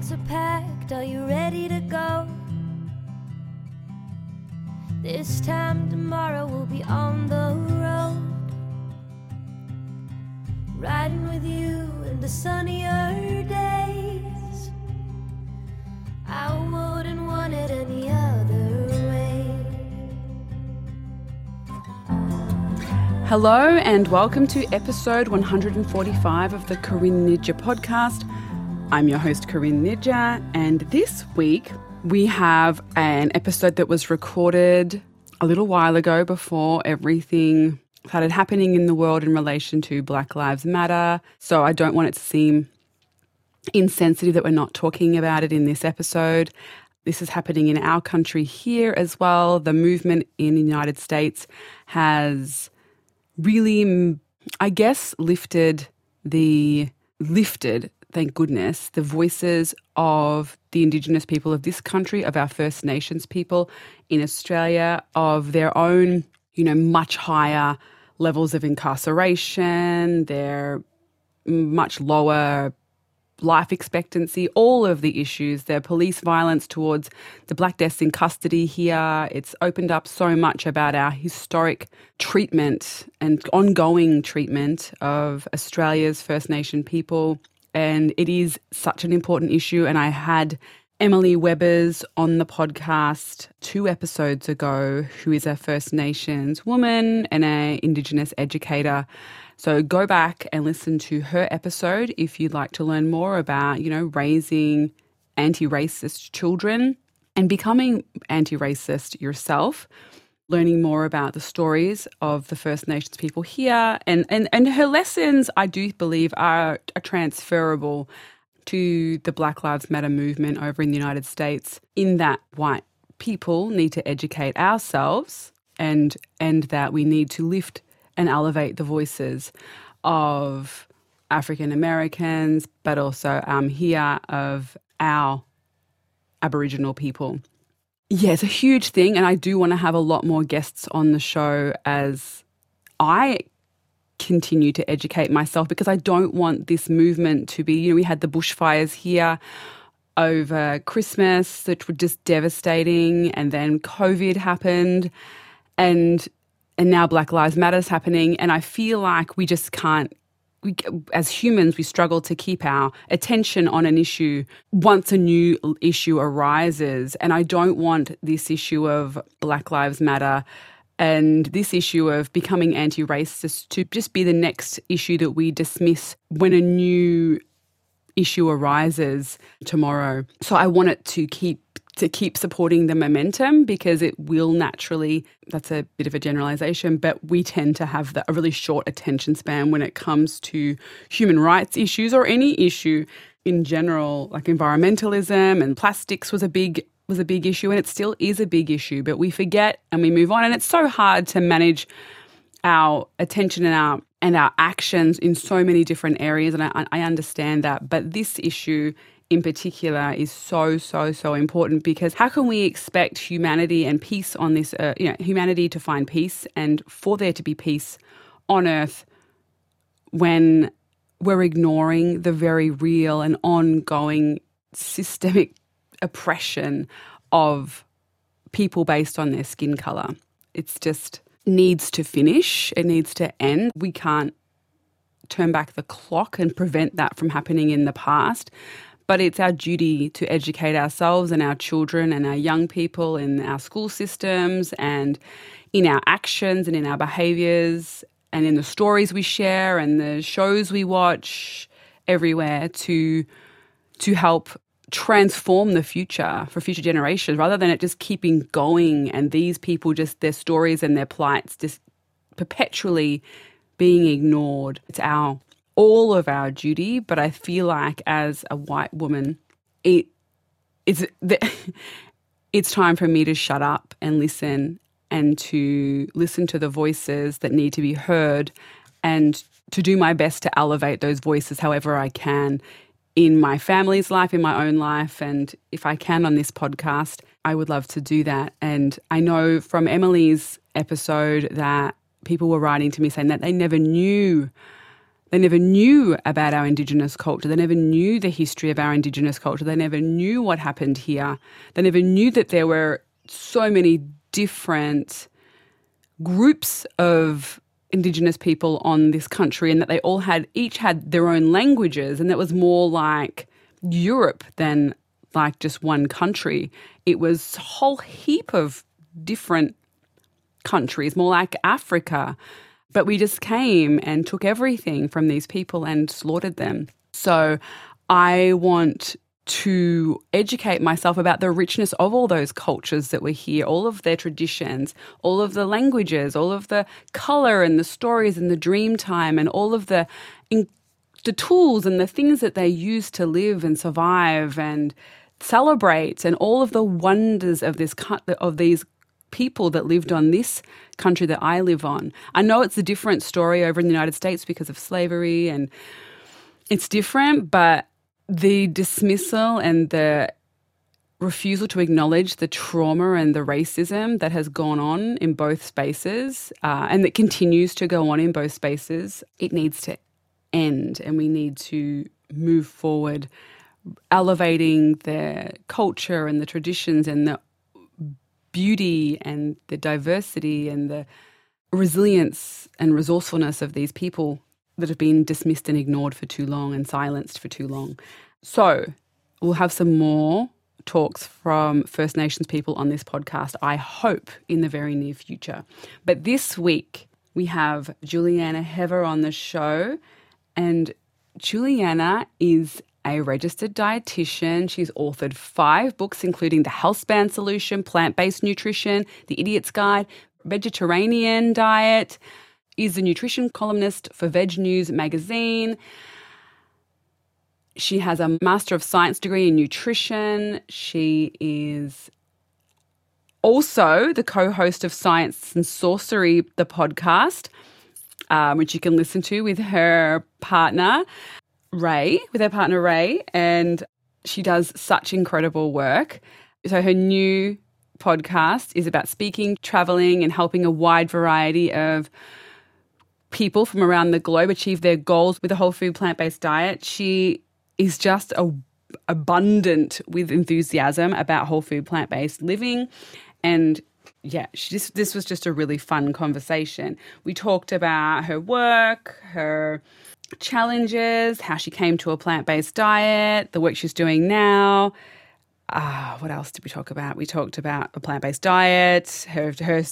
bags are packed, are you ready to go? This time tomorrow we'll be on the road. Riding with you in the sunnier days. I wouldn't want it any other way. Hello, and welcome to episode 145 of the Corinne Nijjer podcast. I'm your host, Corinne Nijjer, and this week we have an episode that was recorded a little while ago before everything started happening in the world in relation to Black Lives Matter. So I don't want it to seem insensitive that we're not talking about it in this episode. This is happening in our country here as well. The movement in the United States has really, I guess, lifted the lifted thank goodness, the voices of the Indigenous people of this country, of our First Nations people in Australia, of their own, you know, much higher levels of incarceration, their much lower life expectancy, all of the issues, the police violence towards the black deaths in custody here. It's opened up so much about our historic treatment and ongoing treatment of Australia's First Nation people and it is such an important issue. And I had Emily Webbers on the podcast two episodes ago, who is a First Nations woman and an Indigenous educator. So go back and listen to her episode if you'd like to learn more about, you know, raising anti-racist children and becoming anti-racist yourself learning more about the stories of the First Nations people here. And, and, and her lessons, I do believe, are, are transferable to the Black Lives Matter movement over in the United States, in that white people need to educate ourselves and, and that we need to lift and elevate the voices of African Americans, but also um, here of our Aboriginal people. Yeah, it's a huge thing. And I do want to have a lot more guests on the show as I continue to educate myself because I don't want this movement to be, you know, we had the bushfires here over Christmas that were just devastating and then COVID happened and and now Black Lives Matter is happening and I feel like we just can't we, as humans, we struggle to keep our attention on an issue once a new issue arises. And I don't want this issue of Black Lives Matter and this issue of becoming anti racist to just be the next issue that we dismiss when a new issue arises tomorrow. So I want it to keep to keep supporting the momentum because it will naturally that's a bit of a generalization but we tend to have the, a really short attention span when it comes to human rights issues or any issue in general like environmentalism and plastics was a big was a big issue and it still is a big issue but we forget and we move on. And it's so hard to manage our attention and our and our actions in so many different areas. And I, I understand that. But this issue in particular is so so so important because how can we expect humanity and peace on this uh, you know humanity to find peace and for there to be peace on earth when we're ignoring the very real and ongoing systemic oppression of people based on their skin color? It's just needs to finish. It needs to end. We can't turn back the clock and prevent that from happening in the past but it's our duty to educate ourselves and our children and our young people in our school systems and in our actions and in our behaviors and in the stories we share and the shows we watch everywhere to to help transform the future for future generations rather than it just keeping going and these people just their stories and their plights just perpetually being ignored. It's our all of our duty, but I feel like as a white woman, it it's it's time for me to shut up and listen and to listen to the voices that need to be heard and to do my best to elevate those voices however I can in my family's life, in my own life, and if I can on this podcast, I would love to do that. And I know from Emily's episode that people were writing to me saying that they never knew They never knew about our Indigenous culture. They never knew the history of our Indigenous culture. They never knew what happened here. They never knew that there were so many different groups of Indigenous people on this country and that they all had, each had their own languages. And that was more like Europe than like just one country. It was a whole heap of different countries, more like Africa. But we just came and took everything from these people and slaughtered them. So I want to educate myself about the richness of all those cultures that were here, all of their traditions, all of the languages, all of the color and the stories and the dream time and all of the the tools and the things that they use to live and survive and celebrate and all of the wonders of this of these people that lived on this country that I live on. I know it's a different story over in the United States because of slavery and it's different, but the dismissal and the refusal to acknowledge the trauma and the racism that has gone on in both spaces uh, and that continues to go on in both spaces, it needs to end and we need to move forward elevating the culture and the traditions and the beauty and the diversity and the resilience and resourcefulness of these people that have been dismissed and ignored for too long and silenced for too long. So, we'll have some more talks from First Nations people on this podcast, I hope, in the very near future. But this week, we have Julieanna Hever on the show, and Julieanna is a registered dietitian. She's authored five books, including The Healthspan Solution, Plant Based Nutrition, The Idiot's Guide, Vegetarian Diet, is a nutrition columnist for VegNews magazine. She has a Master of Science degree in nutrition. She is also the co host of Science and Saucery, the podcast, um, which you can listen to with her partner. Ray, with her partner Ray, and she does such incredible work. So her new podcast is about speaking, traveling, and helping a wide variety of people from around the globe achieve their goals with a whole food plant based diet. She is just a, abundant with enthusiasm about whole food plant based living, and yeah, she just, this was just a really fun conversation. We talked about her work, her challenges, how she came to a plant based diet, the work she's doing now. Uh, what else did we talk about? We talked about a plant based diet, her, her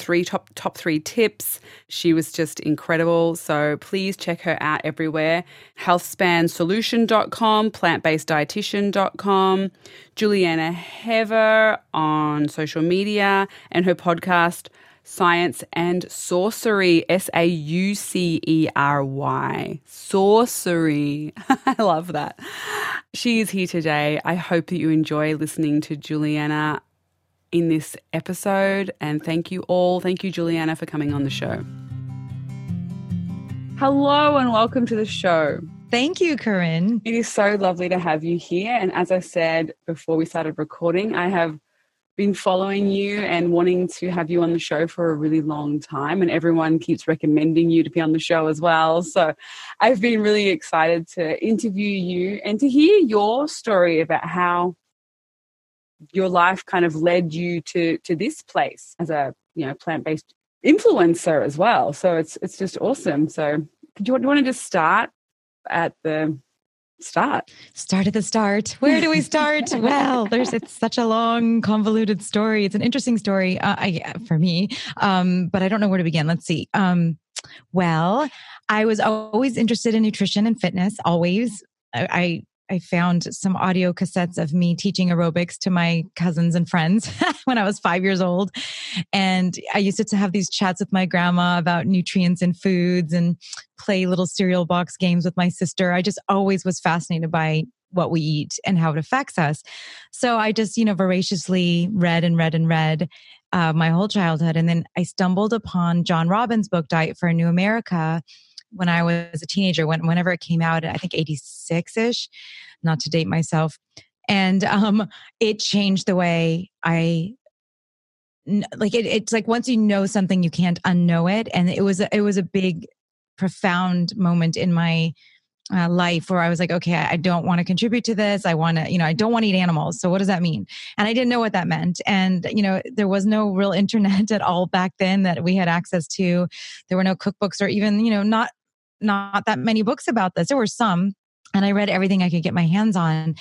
three top top three tips. She was just incredible. So please check her out everywhere. Healthspansolution.com, plantbaseddietitian.com, Julieanna Hever on social media, and her podcast Science and Saucery, S A U C E R Y. Saucery. I love that. She is here today. I hope that you enjoy listening to Julieanna in this episode. And thank you all. Thank you, Julieanna, for coming on the show. Hello and welcome to the show. Thank you, Corinne. It is so lovely to have you here. And as I said before we started recording, I have been following you and wanting to have you on the show for a really long time, and everyone keeps recommending you to be on the show as well. So I've been really excited to interview you and to hear your story about how your life kind of led you to to this place as a you know plant based influencer as well. So it's it's just awesome. So do you, do you want to just start at the start? Start at the start. Where do we start? well, there's it's such a long, convoluted story. It's an interesting story, uh, I, for me, um, but I don't know where to begin. Let's see. Um, well, I was always interested in nutrition and fitness. Always, I, I I found some audio cassettes of me teaching aerobics to my cousins and friends when I was five years old. And I used to have these chats with my grandma about nutrients and foods and play little cereal box games with my sister. I just always was fascinated by what we eat and how it affects us. So I just, you know, voraciously read and read and read uh, my whole childhood. And then I stumbled upon John Robbins' book, Diet for a New America when I was a teenager, when, whenever it came out, I think 86 ish, not to date myself. And um, it changed the way I like it, it's like once you know something you can't unknow it and it was a, it was a big profound moment in my uh, life where I was like, okay, I don't want to contribute to this. I want to, you know, I don't want to eat animals. So what does that mean? And I didn't know what that meant. And, you know, there was no real internet at all back then that we had access to. There were no cookbooks or even, you know, not, not that many books about this. There were some, and I read everything I could get my hands on.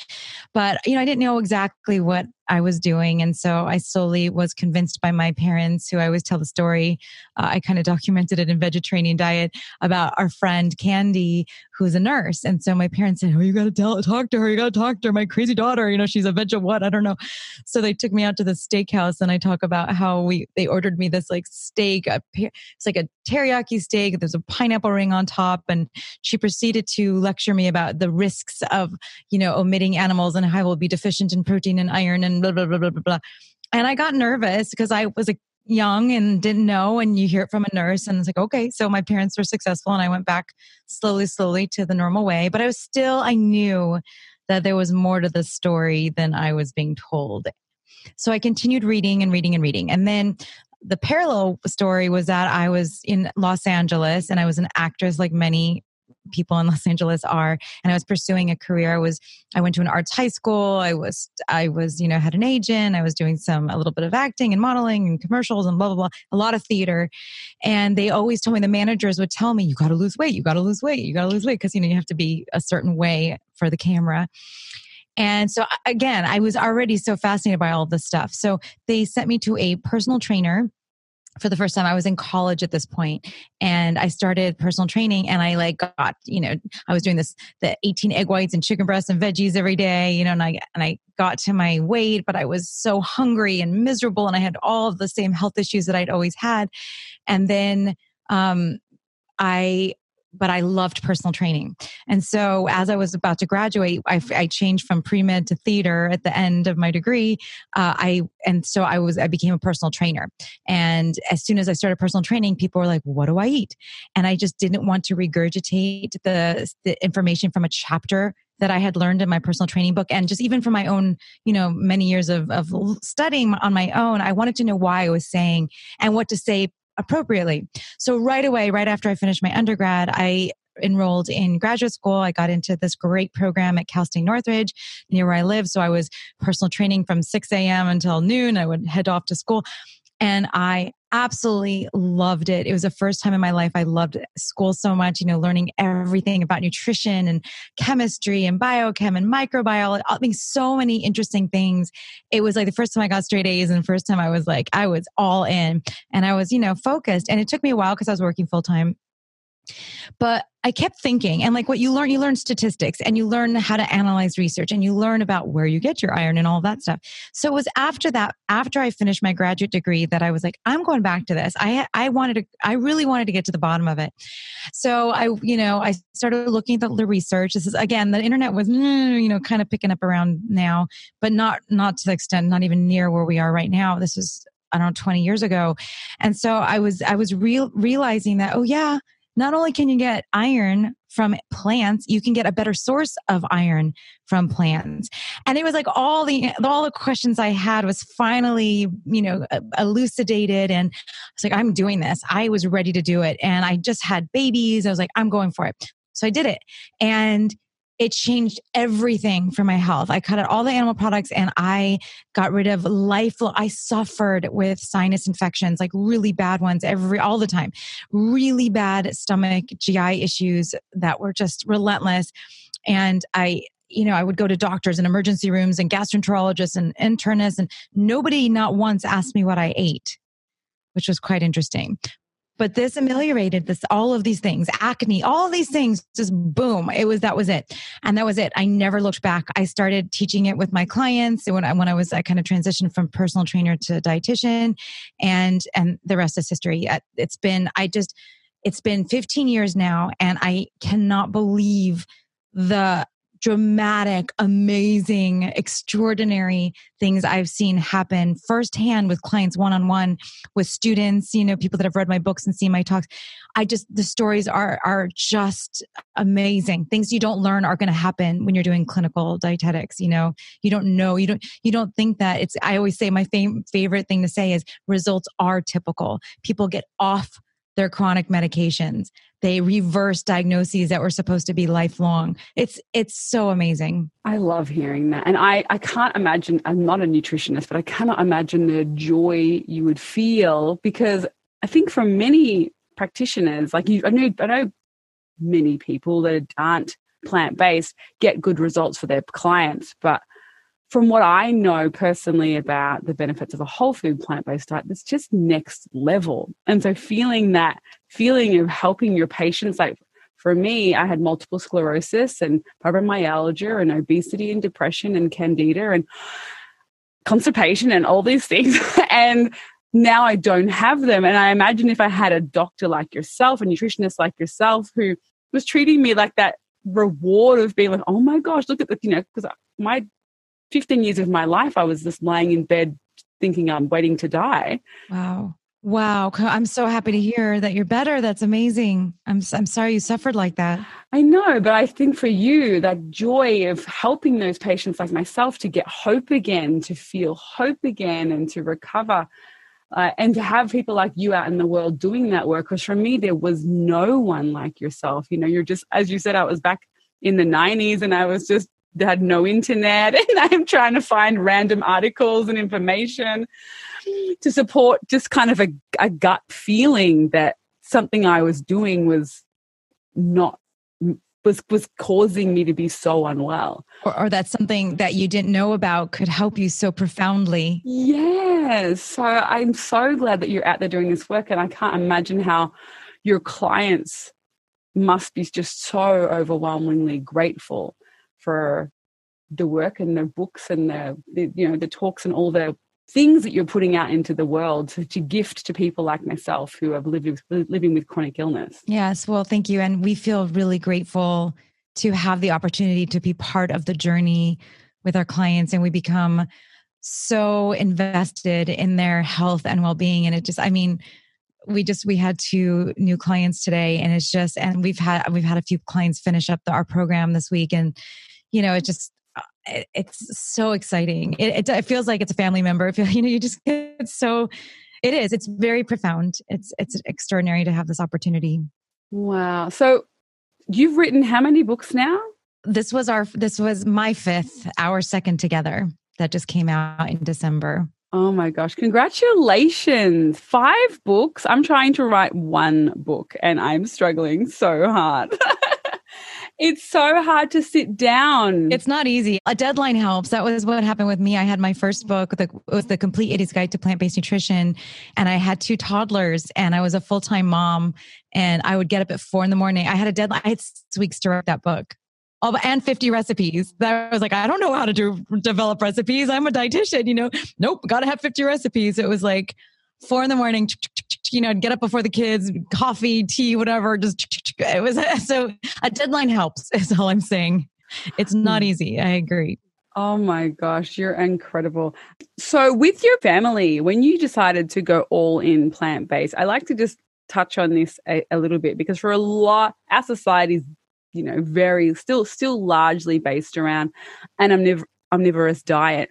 But, you know, I didn't know exactly what I was doing. And so I slowly was convinced by my parents, who I always tell the story. Uh, I kind of documented it in Vegetarian Diet about our friend Candy, who's a nurse. And so my parents said, Oh, you got to talk to her. You got to talk to her. My crazy daughter, you know, she's a veg of what? I don't know. So they took me out to the steakhouse and I talk about how we, they ordered me this like steak. A, it's like a teriyaki steak. There's a pineapple ring on top. And she proceeded to lecture me about the risks of, you know, omitting animals and how I will be deficient in protein and iron and blah, blah, blah, blah, blah, blah. And I got nervous because I was like young and didn't know. And you hear it from a nurse and it's like, okay. So my parents were successful and I went back slowly, slowly to the normal way. But I was still, I knew that there was more to the story than I was being told. So I continued reading and reading and reading. And then the parallel story was that I was in Los Angeles and I was an actress like many people in Los Angeles are. And I was pursuing a career. I was, I went to an arts high school. I was, I was, you know, had an agent. I was doing some, a little bit of acting and modeling and commercials and blah, blah, blah, a lot of theater. And they always told me, the managers would tell me, you got to lose weight. You got to lose weight. You got to lose weight. Cause, you know, you have to be a certain way for the camera. And so again, I was already so fascinated by all this stuff. So they sent me to a personal trainer for the first time. I was in college at this point and I started personal training and I like got, you know, I was doing this, the 18 egg whites and chicken breasts and veggies every day, you know, and I, and I got to my weight, but I was so hungry and miserable and I had all of the same health issues that I'd always had. And then, um, I but I loved personal training. And so as I was about to graduate, I, I changed from pre med to theater at the end of my degree. Uh, I and so I was I became a personal trainer. And as soon as I started personal training, people were like, "What do I eat?" And I just didn't want to regurgitate the the information from a chapter that I had learned in my personal training book and just even from my own, you know, many years of, of studying on my own, I wanted to know why I was saying and what to say appropriately. So right away, right after I finished my undergrad, I enrolled in graduate school. I got into this great program at Cal State Northridge near where I live. So I was personal training from 6 a.m. until noon. I would head off to school. And I absolutely loved it. It was the first time in my life I loved school so much, you know, learning everything about nutrition and chemistry and biochem and microbiology. I mean, so many interesting things. It was like the first time I got straight A's and the first time I was like, I was all in and I was, you know, focused. And it took me a while because I was working full time but I kept thinking, and like what you learn, you learn statistics and you learn how to analyze research and you learn about where you get your iron and all that stuff. So it was after that, after I finished my graduate degree, that I was like, I'm going back to this. I I wanted to, I really wanted to get to the bottom of it. So I, you know, I started looking at the, the research. This is again, the internet was, you know, kind of picking up around now, but not not to the extent, not even near where we are right now. This was I don't know, 20 years ago. And so I was, I was real, realizing that, oh yeah, not only can you get iron from plants, you can get a better source of iron from plants. And it was like all the all the questions I had was finally, you know, elucidated and I was like I'm doing this. I was ready to do it and I just had babies. I was like I'm going for it. So I did it. And it changed everything for my health. I cut out all the animal products and I got rid of life. I suffered with sinus infections, like really bad ones every, all the time. Really bad stomach GI issues that were just relentless. And I, you know, I would go to doctors and emergency rooms and gastroenterologists and internists and nobody not once asked me what I ate which was quite interesting. But this ameliorated this, all of these things, acne, all these things, just boom. It was, that was it. And that was it. I never looked back. I started teaching it with my clients when I, when I was, I kind of transitioned from personal trainer to dietitian and, and the rest is history. Uh, it's been, I just, it's been 15 years now and I cannot believe the dramatic, amazing, extraordinary things I've seen happen firsthand with clients one on one, with students, you know, people that have read my books and seen my talks. I just the stories are are just amazing. Things you don't learn are going to happen when you're doing clinical dietetics, you know. You don't know, you don't you don't think that it's I always say my fam- favorite thing to say is results are typical. People get off their chronic medications. They reverse diagnoses that were supposed to be lifelong. It's it's so amazing. I love hearing that. And I, I can't imagine, I'm not a nutritionist, but I cannot imagine the joy you would feel because I think for many practitioners, like you, I know, I know many people that aren't plant based get good results for their clients, but from what I know personally about the benefits of a whole food plant based diet, it's just next level. And so feeling that feeling of helping your patients, like for me, I had multiple sclerosis and fibromyalgia and obesity and depression and candida and constipation and all these things. and now I don't have them. And I imagine if I had a doctor like yourself, a nutritionist like yourself, who was treating me like that reward of being like, oh my gosh, look at the, you know, because my 15 years of my life, I was just lying in bed thinking I'm waiting to die. Wow. Wow. I'm so happy to hear that you're better. That's amazing. I'm, I'm sorry you suffered like that. I know, but I think for you, that joy of helping those patients like myself to get hope again, to feel hope again, and to recover. Uh, and to have people like you out in the world doing that work because for me there was no one like yourself you know you're just as you said i was back in the 90s and i was just had no internet and I'm trying to find random articles and information to support just kind of a, a gut feeling that something I was doing was not was was causing me to be so unwell. Or, or that something that you didn't know about could help you so profoundly. Yes. So i'm so glad that you're out there doing this work and i can't imagine how your clients must be just so overwhelmingly grateful for the work and the books and the, the you know the talks and all the things that you're putting out into the world to, gift to people like myself who have lived with, living with chronic illness. Yes, well, thank you, and we feel really grateful to have the opportunity to be part of the journey with our clients, and we become so invested in their health and well-being, and it just, I mean we just we had two new clients today and it's just and we've had we've had a few clients finish up the, our program this week and you know, it just uh, it, it's so exciting. It, it, it, feels like it's a family member. If you know, you just it's so. It is. It's very profound. It's it's extraordinary to have this opportunity. Wow. So you've written how many books now? This was our. This was my fifth. Our second together that just came out in December. Oh my gosh, congratulations. Five books. I'm trying to write one book and I'm struggling so hard. It's so hard to sit down. It's not easy. A deadline helps. That was what happened with me. I had my first book, the, was The Complete Idiot's Guide to Plant Based Nutrition. And I had two toddlers and I was a full time mom. And I would get up at four in the morning. I had a deadline. I had six weeks to write that book. Oh, and 50 recipes. That I was like, I don't know how to do develop recipes. I'm a dietitian, you know. Nope, gotta have 50 recipes. It was like four in the morning, you know, get up before the kids, coffee, tea, whatever. Just it was so a deadline helps. Is all I'm saying. It's not hmm. easy. I agree. Oh my gosh, you're incredible. So, with your family, when you decided to go all in plant based, I like to just touch on this a, a, little bit because for a lot, our society is, you know, very still still largely based around an omniv- omnivorous diet.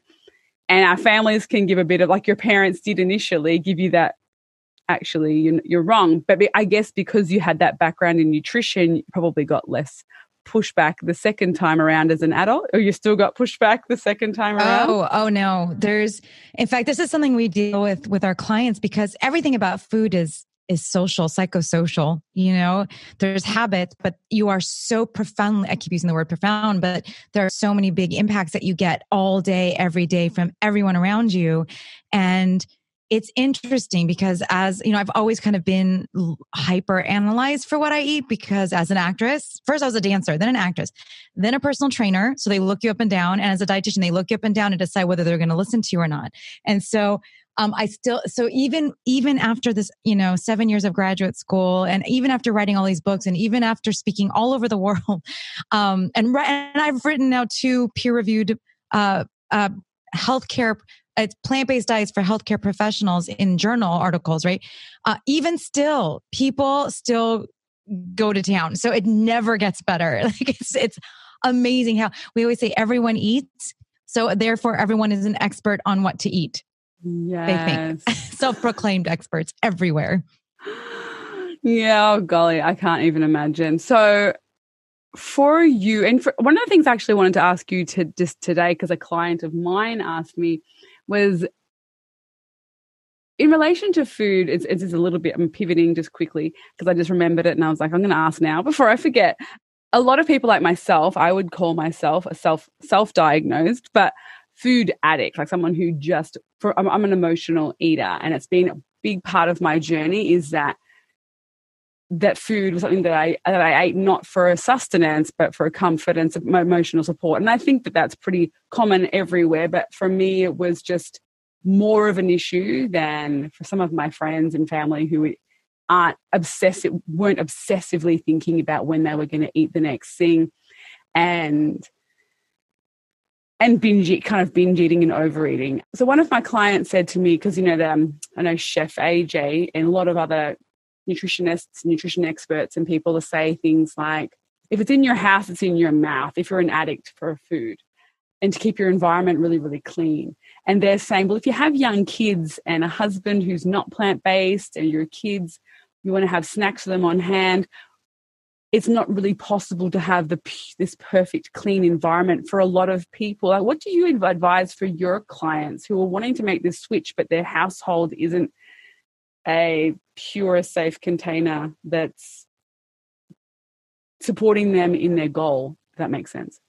And our families can give a bit of like your parents did initially give you that actually you're wrong. But i guess because you had that background in nutrition you probably got less pushback the second time around as an adult or you still got pushback the second time around? Oh oh no. There's in fact this is something we deal with with our clients because everything about food is is social, psychosocial. You know, there's habits, but you are so profoundly, I keep using the word profound, but there are so many big impacts that you get all day, every day from everyone around you. And it's interesting because as you know i've always kind of been hyper analyzed for what i eat because as an actress first i was a dancer then an actress then a personal trainer so they look you up and down and as a dietitian they look you up and down and decide whether they're going to listen to you or not and so um, I still so even even after this, you know, seven years of graduate school, and even after writing all these books, and even after speaking all over the world, um, and and I've written now two peer reviewed uh, uh, healthcare. It's plant based diets for healthcare professionals in journal articles, right? Uh, even still, people still go to town, so it never gets better. Like it's it's amazing how we always say everyone eats, so therefore everyone is an expert on what to eat Yes. They think self proclaimed experts everywhere. yeah, oh golly, I can't even imagine. So for you, and for, one of the things I actually wanted to ask you to just today, because a client of mine asked me, was in relation to food. It's, it's a little bit. I'm pivoting just quickly because I just remembered it, and I was like, I'm going to ask now before I forget. A lot of people like myself, I would call myself a self self diagnosed, but food addict, like someone who just for I'm, I'm an emotional eater, and it's been a big part of my journey is that that food was something that I that I ate not for sustenance but for comfort and emotional support. And I think that that's pretty common everywhere. But for me, it was just more of an issue than for some of my friends and family who aren't obsessive, weren't obsessively thinking about when they were going to eat the next thing, and and binge kind of binge eating and overeating. So one of my clients said to me, because you know, um, I know Chef AJ and a lot of other nutritionists, nutrition experts, and people to say things like, if it's in your house, it's in your mouth, if you're an addict for food, and to keep your environment really, really clean. And they're saying, well, if you have young kids and a husband who's not plant based, and your kids, you want to have snacks for them on hand, it's not really possible to have the this perfect clean environment for a lot of people. Like, what do you advise for your clients who are wanting to make this switch, but their household isn't a pure, safe container that's supporting them in their goal. If that makes sense.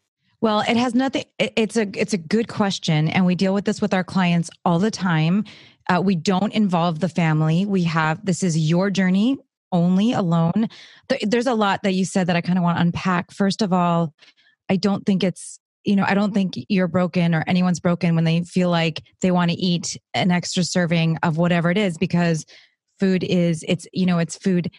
Well, it has nothing. It's a it's a good question, and we deal with this with our clients all the time. Uh, we don't involve the family. We have this is your journey only alone. There's a lot that you said that I kind of want to unpack. First of all, I don't think it's you know, I don't think you're broken or anyone's broken when they feel like they want to eat an extra serving of whatever it is because food is it's you know it's food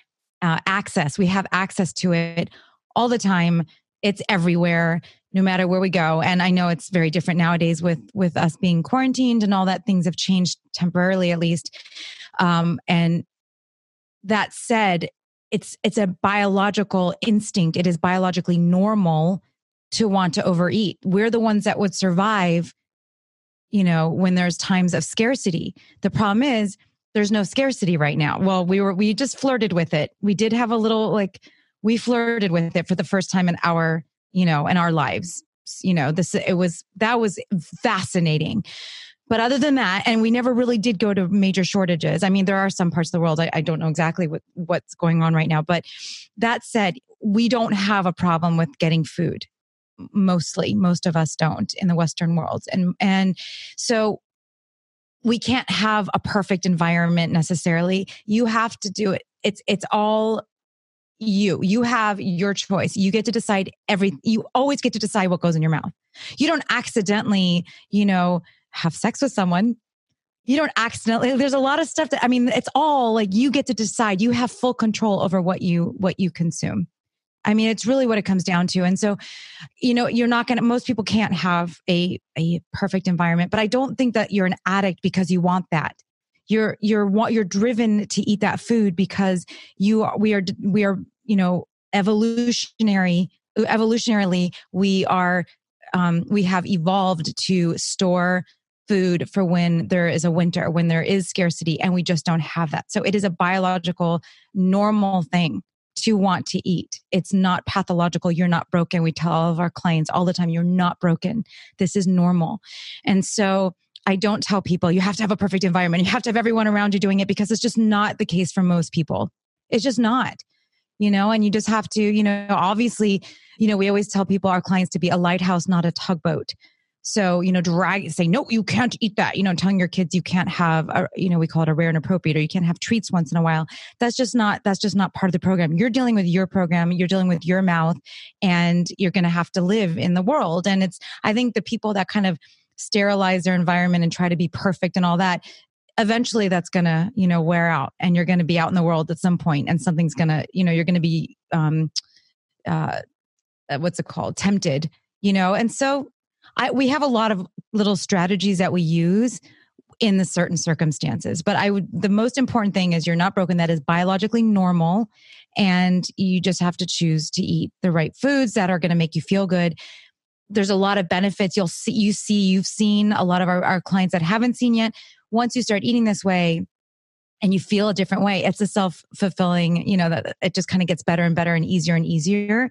uh, access we have access to it all the time it's everywhere no matter where we go and i know it's very different nowadays with with us being quarantined and all that things have changed temporarily at least um, and that said it's it's a biological instinct it is biologically normal to want to overeat we're the ones that would survive you know when there's times of scarcity the problem is there's no scarcity right now. Well, we were we just flirted with it. We did have a little like we flirted with it for the first time in our, you know, in our lives. You know, this it was that was fascinating. But other than that, and we never really did go to major shortages. I mean, there are some parts of the world I, I don't know exactly what, what's going on right now. But that said, we don't have a problem with getting food mostly most of us don't in the western world and and so we can't have a perfect environment necessarily. You have to do it. It's it's all you. You have your choice. You get to decide every you always get to decide what goes in your mouth. You don't accidentally, you know, have sex with someone. You don't accidentally there's a lot of stuff that I mean it's all like you get to decide. You have full control over what you what you consume. I mean, it's really what it comes down to. And so, you know, you're not going to, most people can't have a, a perfect environment, but I don't think that you're an addict because you want that. You're, you're, you're driven to eat that food because you are, we are, we are, you know, evolutionary, evolutionarily, we are, um, we have evolved to store food for when there is a winter, when there is scarcity, and we just don't have that. So it is a biological, normal thing to want to eat. It's not pathological. You're not broken. We tell all of our clients all the time, you're not broken. This is normal. And so I don't tell people you have to have a perfect environment. You have to have everyone around you doing it because it's just not the case for most people. It's just not, you know, and you just have to, you know, obviously, you know, we always tell people, our clients to be a lighthouse, not a tugboat. So, you know, drag, say, no, you can't eat that. You know, telling your kids you can't have, a, you know, we call it a rare and appropriate, or you can't have treats once in a while. That's just not, that's just not part of the program. You're dealing with your program, you're dealing with your mouth, and you're going to have to live in the world. And it's, I think the people that kind of sterilize their environment and try to be perfect and all that, eventually that's going to, you know, wear out and you're going to be out in the world at some point and something's going to, you know, you're going to be, um, uh, what's it called? Tempted, you know? And so I, we have a lot of little strategies that we use in the certain circumstances but i would the most important thing is you're not broken. That is biologically normal and you just have to choose to eat the right foods that are going to make you feel good. There's a lot of benefits. You'll see you see you've seen a lot of our, our clients that haven't seen yet. Once you start eating this way and you feel a different way. It's a self fulfilling, you know, that it just kind of gets better and better and easier and easier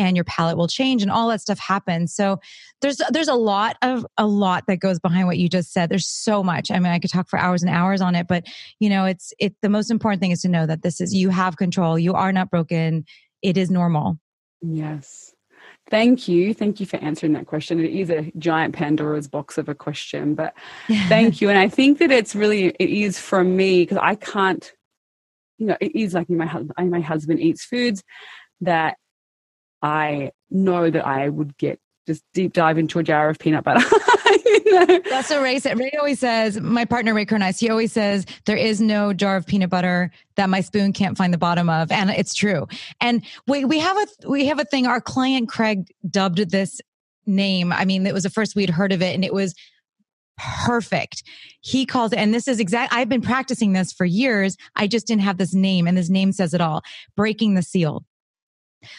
and your palate will change and all that stuff happens. So there's there's a lot of a lot that goes behind what you just said. There's so much. I mean, I could talk for hours and hours on it, but you know, it's it the most important thing is to know that this is you have control. You are not broken. It is normal. Yes. Thank you. Thank you for answering that question. It is a giant Pandora's box of a question, but thank you. And I think that it's really, it is for me because I can't, you know, it is like my, my husband eats foods that I know that I would get just deep dive into a jar of peanut butter. That's what Ray said. Ray always says, my partner Ray Cronise, he always says, there is no jar of peanut butter that my spoon can't find the bottom of. And it's true. And we, we have a, we have a thing, our client Craig dubbed this name. I mean, it was the first we'd heard of it and it was perfect. He calls it, and this is exact. I've been practicing this for years. I just didn't have this name, and this name says it all. Breaking the seal.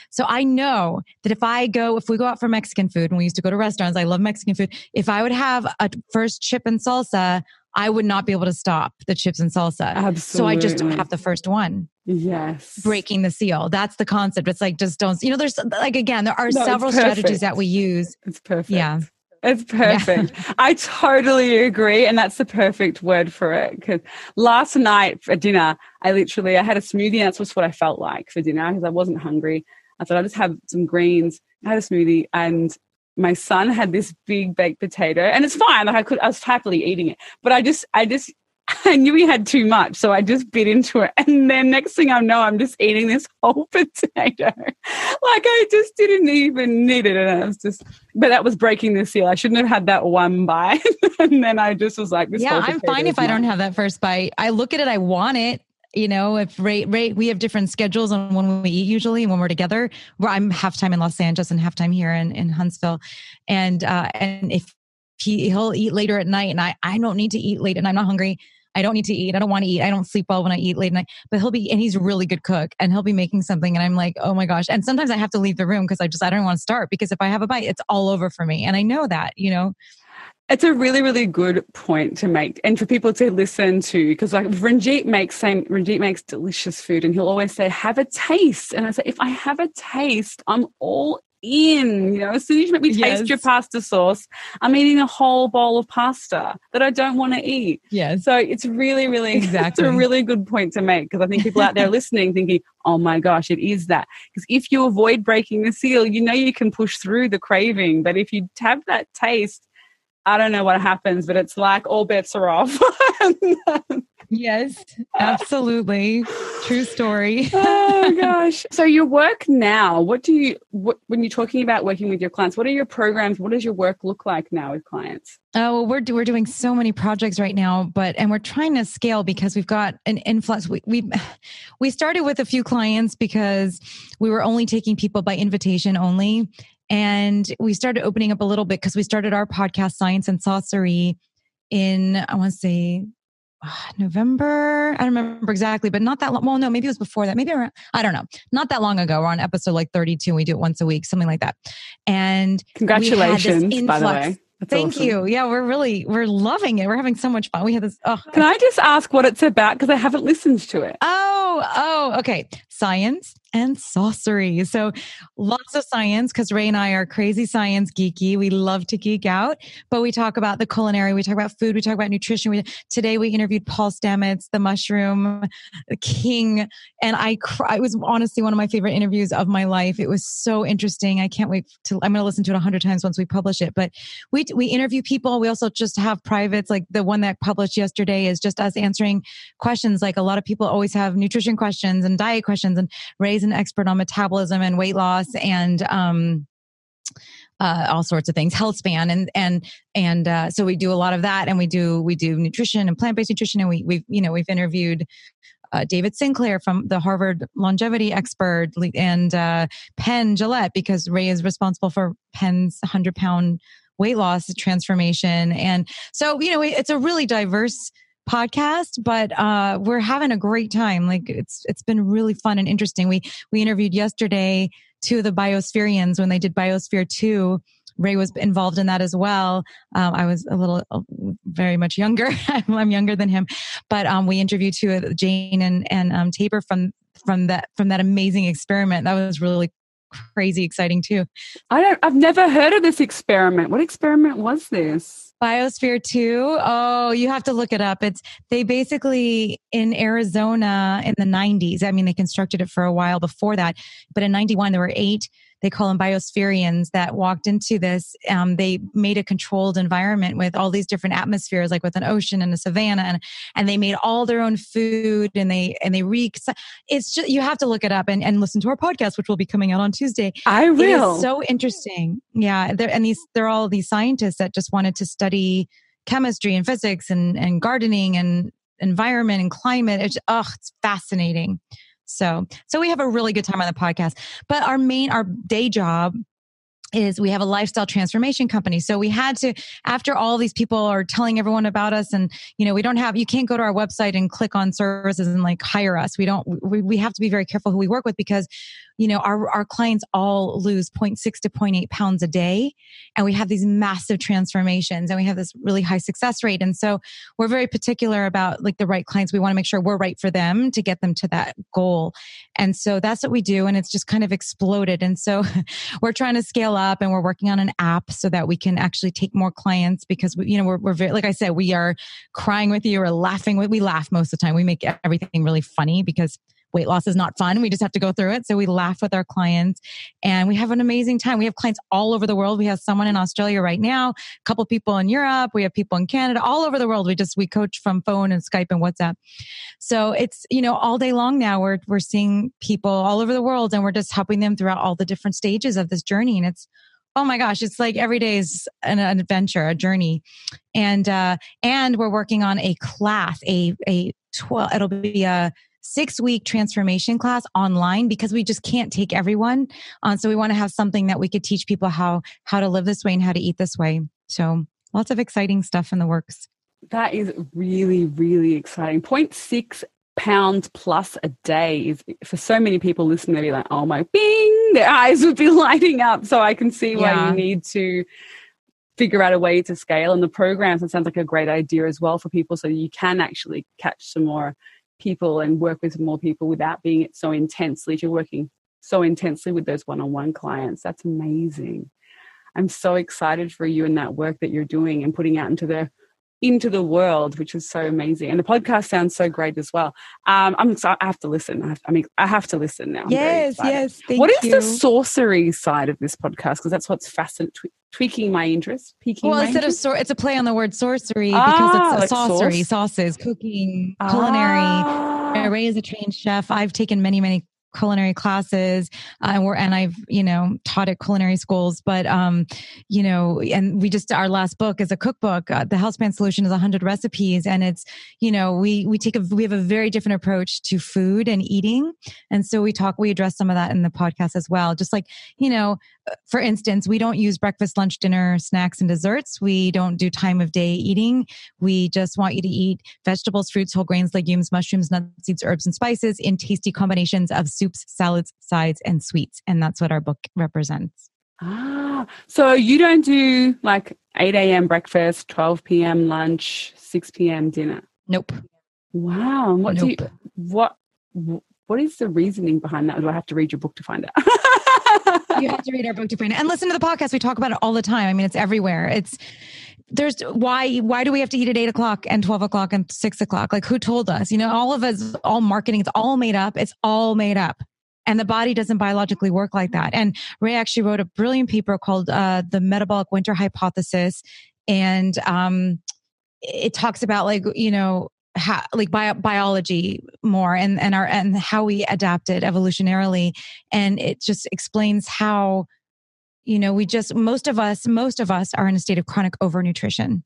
So I know that if I go, if we go out for Mexican food and we used to go to restaurants, I love Mexican food. If I would have a first chip and salsa, I would not be able to stop the chips and salsa. Absolutely. So I just don't have the first one. Yes. Breaking the seal. That's the concept. It's like, just don't, you know, there's like, again, there are no, several strategies that we use. It's perfect. Yeah. It's perfect. Yeah. I totally agree. And that's the perfect word for it. Because last night for dinner, I literally, I had a smoothie and that's just what I felt like for dinner because I wasn't hungry. I thought I'd just have some greens. I had a smoothie and my son had this big baked potato and it's fine. Like I could, I was happily eating it, but I just, I just, I knew he had too much, so I just bit into it. And then next thing I know, I'm just eating this whole potato. like I just didn't even need it. And I was just, but that was breaking the seal. I shouldn't have had that one bite. and then I just was like, "This." yeah, I'm fine if mine. I don't have that first bite. I look at it, I want it you know if Ray, Ray we have different schedules on when we eat usually and when we're together where i'm half time in los angeles and half time here in, in huntsville and uh and if he he'll eat later at night and i i don't need to eat late and i'm not hungry I don't need to eat. I don't want to eat. I don't sleep well when I eat late at night. But he'll be, and he's a really good cook, and he'll be making something, and I'm like, oh my gosh. And sometimes I have to leave the room because I just I don't want to start because if I have a bite, it's all over for me, and I know that, you know. It's a really, really good point to make, and for people to listen to, because like Ranjit makes same Ranjit makes delicious food, and he'll always say, "Have a taste." And I say, if I have a taste, I'm all in. You know, as soon as you make me yes. taste your pasta sauce, I'm eating a whole bowl of pasta that I don't want to eat. Yeah. So it's really, really, exactly. it's a really good point to make because I think people out there listening thinking, oh my gosh, it is that. Because if you avoid breaking the seal, you know you can push through the craving. But if you have that taste, I don't know what happens, but it's like all bets are off. yes, absolutely. True story. oh gosh. So your work now, what do you what, when you're talking about working with your clients, what are your programs? What does your work look like now with clients? Oh, well, we're we're doing so many projects right now, but and we're trying to scale because we've got an influx. We we we started with a few clients because we were only taking people by invitation only, and we started opening up a little bit because we started our podcast, Science and Saucery, in, I want to say, uh, November. I don't remember exactly, but not that long. Well, no, maybe it was before that. Maybe around, I don't know. Not that long ago. We're on episode like 32. We do it once a week, something like that. And congratulations, by the way. That's Thank awesome. you. Yeah, we're really we're loving it. We're having so much fun. We had this. Oh, can I just ask what it's about because I haven't listened to it? Oh, oh, okay. Science and saucery. So lots of science because Ray and I are crazy science geeky. We love to geek out, but we talk about the culinary, we talk about food, we talk about nutrition. We, today we interviewed Paul Stamets, the mushroom king. And I, cry, it was honestly one of my favorite interviews of my life. It was so interesting. I can't wait to, I'm going to listen to it a hundred times once we publish it, but we, we interview people. We also just have privates. Like the one that published yesterday is just us answering questions. Like a lot of people always have nutrition questions and diet questions and Ray's an expert on metabolism and weight loss and um, uh, all sorts of things, health span, and and and uh, so we do a lot of that, and we do we do nutrition and plant based nutrition, and we we've you know we've interviewed. Uh, David Sinclair from the Harvard longevity expert and uh, Penn Jillette because Ray is responsible for Penn's 100 pound weight loss transformation. And so, you know, it's a really diverse podcast, but uh, we're having a great time. Like it's it's been really fun and interesting. We we interviewed yesterday two of the Biospherians when they did Biosphere two Ray was involved in that as well. Um, I was a little, uh, very much younger. I'm younger than him, but um, we interviewed two of Jane and and um, Taber from from that from that amazing experiment. That was really crazy exciting too. I don't. I've never heard of this experiment. What experiment was this? Biosphere 2. Oh, you have to look it up. It's they basically in Arizona in the 90s. I mean, they constructed it for a while before that, but in 91 there were eight they call them biospherians that walked into this. Um, they made a controlled environment with all these different atmospheres, like with an ocean and a savanna, and and they made all their own food and they and they re. It's just you have to look it up and, and listen to our podcast, which will be coming out on Tuesday. I will. so interesting. Yeah, and these they're all these scientists that just wanted to study chemistry and physics and and gardening and environment and climate. It's oh, it's fascinating. So, so we have a really good time on the podcast. But our main, our day job is we have a lifestyle transformation company. So we had to, after all these people are telling everyone about us and, you know, we don't have, you can't go to our website and click on services and like hire us. We don't, we, we have to be very careful who we work with because you know, our, our clients all lose 0.6 to 0.8 pounds a day. And we have these massive transformations and we have this really high success rate. And so we're very particular about like the right clients. We want to make sure we're right for them to get them to that goal. And so that's what we do. And it's just kind of exploded. And so we're trying to scale up and we're working on an app so that we can actually take more clients because we, you know, we're, we're very, like I said, we are crying with you or laughing with, we laugh most of the time. We make everything really funny because weight loss is not fun. We just have to go through it. So we laugh with our clients and we have an amazing time. We have clients all over the world. We have someone in Australia right now, a couple people in Europe. We have people in Canada, all over the world. We just, we coach from phone and Skype and WhatsApp. So it's, you know, all day long now we're, we're seeing people all over the world and we're just helping them throughout all the different stages of this journey. And it's, oh my gosh it's like every day is an, an, adventure a journey and uh and we're working on a class a a 12 it'll be a six week transformation class online because we just can't take everyone on. So we want to have something that we could teach people how, how to live this way and how to eat this way. So lots of exciting stuff in the works. That is really, really exciting. 0.6 pounds plus a day is for so many people listening, they'd be like, oh my bing, their eyes would be lighting up. So I can see why yeah. you need to figure out a way to scale and the programs. It sounds like a great idea as well for people so you can actually catch some more people and work with more people without being it so intensely. You're working so intensely with those one-on-one clients, that's amazing. I'm so excited for you and that work that you're doing and putting out into the into the world, which is so amazing. And the podcast sounds so great as well. Um, I'm I have to listen. I, have, I mean, I have to listen now. I'm yes, yes. What is you. the sorcery side of this podcast? Because that's what's fascinating, tweaking my interest. Piquing well, instead interest. of sor- it's a play on the word sorcery ah, because it's a like sorcery, sauce? sauces, cooking, culinary. Ah. Ray is a trained chef. I've taken many, many culinary classes uh, and we're and I've you know taught at culinary schools but um you know and we just our last book is a cookbook uh, the healthspan solution is 100 recipes and it's you know we we take a we have a very different approach to food and eating and so we talk we address some of that in the podcast as well just like you know for instance, we don't use breakfast, lunch, dinner, snacks, and desserts. We don't do time of day eating. We just want you to eat vegetables, fruits, whole grains, legumes, mushrooms, nuts, seeds, herbs, and spices in tasty combinations of soups, salads, sides, and sweets. And that's what our book represents. Ah, so you don't do like 8 a.m. breakfast, 12 p.m. lunch, 6 p.m. dinner? Nope. Wow. What nope. do you, what, what is the reasoning behind that? do I have to read your book to find out? you have to read our book to it and listen to the podcast. We talk about it all the time. I mean, it's everywhere. It's there's why why do we have to eat at eight o'clock and twelve o'clock and six o'clock? Like who told us? You know, all of us, all marketing, it's all made up. It's all made up. And the body doesn't biologically work like that. And Ray actually wrote a brilliant paper called uh, the Metabolic Winter Hypothesis, and um, it talks about like you know how, like bio, biology more and and our and how we adapted evolutionarily. And it just explains how you know we just most of us most of us are in a state of chronic overnutrition.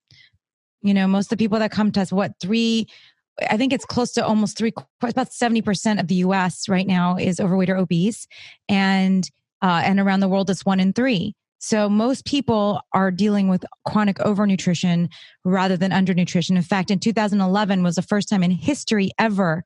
You know most of the people that come to us what three i think it's close to almost three about 70% of the us right now is overweight or obese. And uh, and around the world it's one in three so most people are dealing with chronic overnutrition rather than undernutrition. In fact, in 2011 was the first time in history ever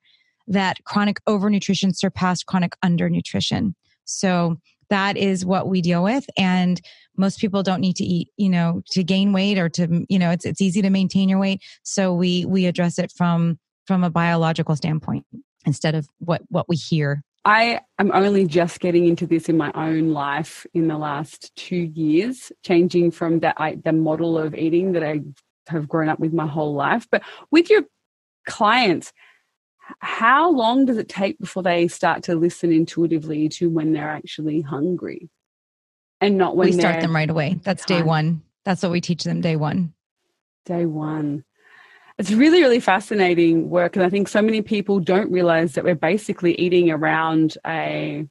that chronic overnutrition surpassed chronic undernutrition. So That is what we deal with. And most people don't need to eat, you know, to gain weight or to, you know, it's, it's easy to maintain your weight. So we, we address it from, from a biological standpoint instead of what, what we hear I am only just getting into this in my own life in the last two years, changing from that I, the model of eating that I have grown up with my whole life. But with your clients, how long does it take before they start to listen intuitively to when they're actually hungry? And not when we start them right away. That's day one. That's what we teach them day one. Day one it's really really fascinating work and i think so many people don't realize that we're basically eating around a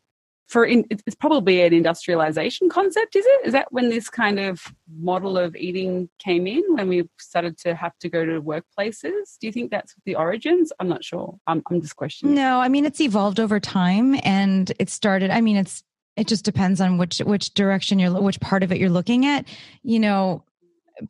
for in, it's probably an industrialization concept is it? Is that when this kind of model of eating came in when we started to have to go to workplaces? Do you think that's the origins? I'm not sure. I'm, I'm just questioning. No i mean it's evolved over time and it started i mean it's it just depends on which which direction you're which part of it you're looking at. You know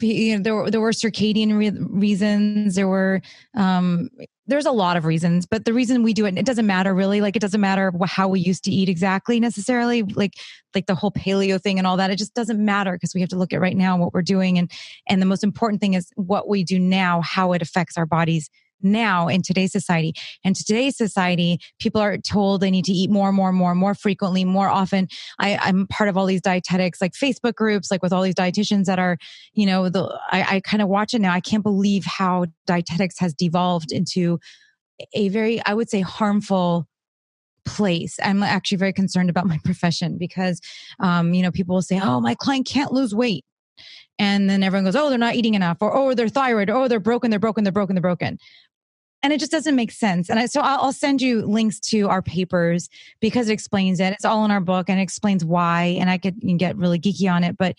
you know, there, there were circadian re- reasons. There were, um, there's a lot of reasons, but the reason we do it, it doesn't matter really. Like it doesn't matter how we used to eat exactly necessarily, like like the whole paleo thing and all that. It just doesn't matter because we have to look at right now what we're doing, and and the most important thing is what we do now, how it affects our bodies now in today's society. And today's society, people are told they need to eat more, more, more, more frequently, more often. I, I'm part of all these dietetics, like Facebook groups, like with all these dietitians that are, you know, the I, I kind of watch it now. I can't believe how dietetics has devolved into a very, I would say, harmful place. I'm actually very concerned about my profession because, um, you know, people will say, "Oh, my client can't lose weight," and then everyone goes, "Oh, they're not eating enough," or "Oh, they're thyroid," or "Oh, they're broken, they're broken, they're broken, they're broken." And it just doesn't make sense. And I, so I'll, send you links to our papers because it explains it. It's all in our book and it explains why. And I could get really geeky on it, but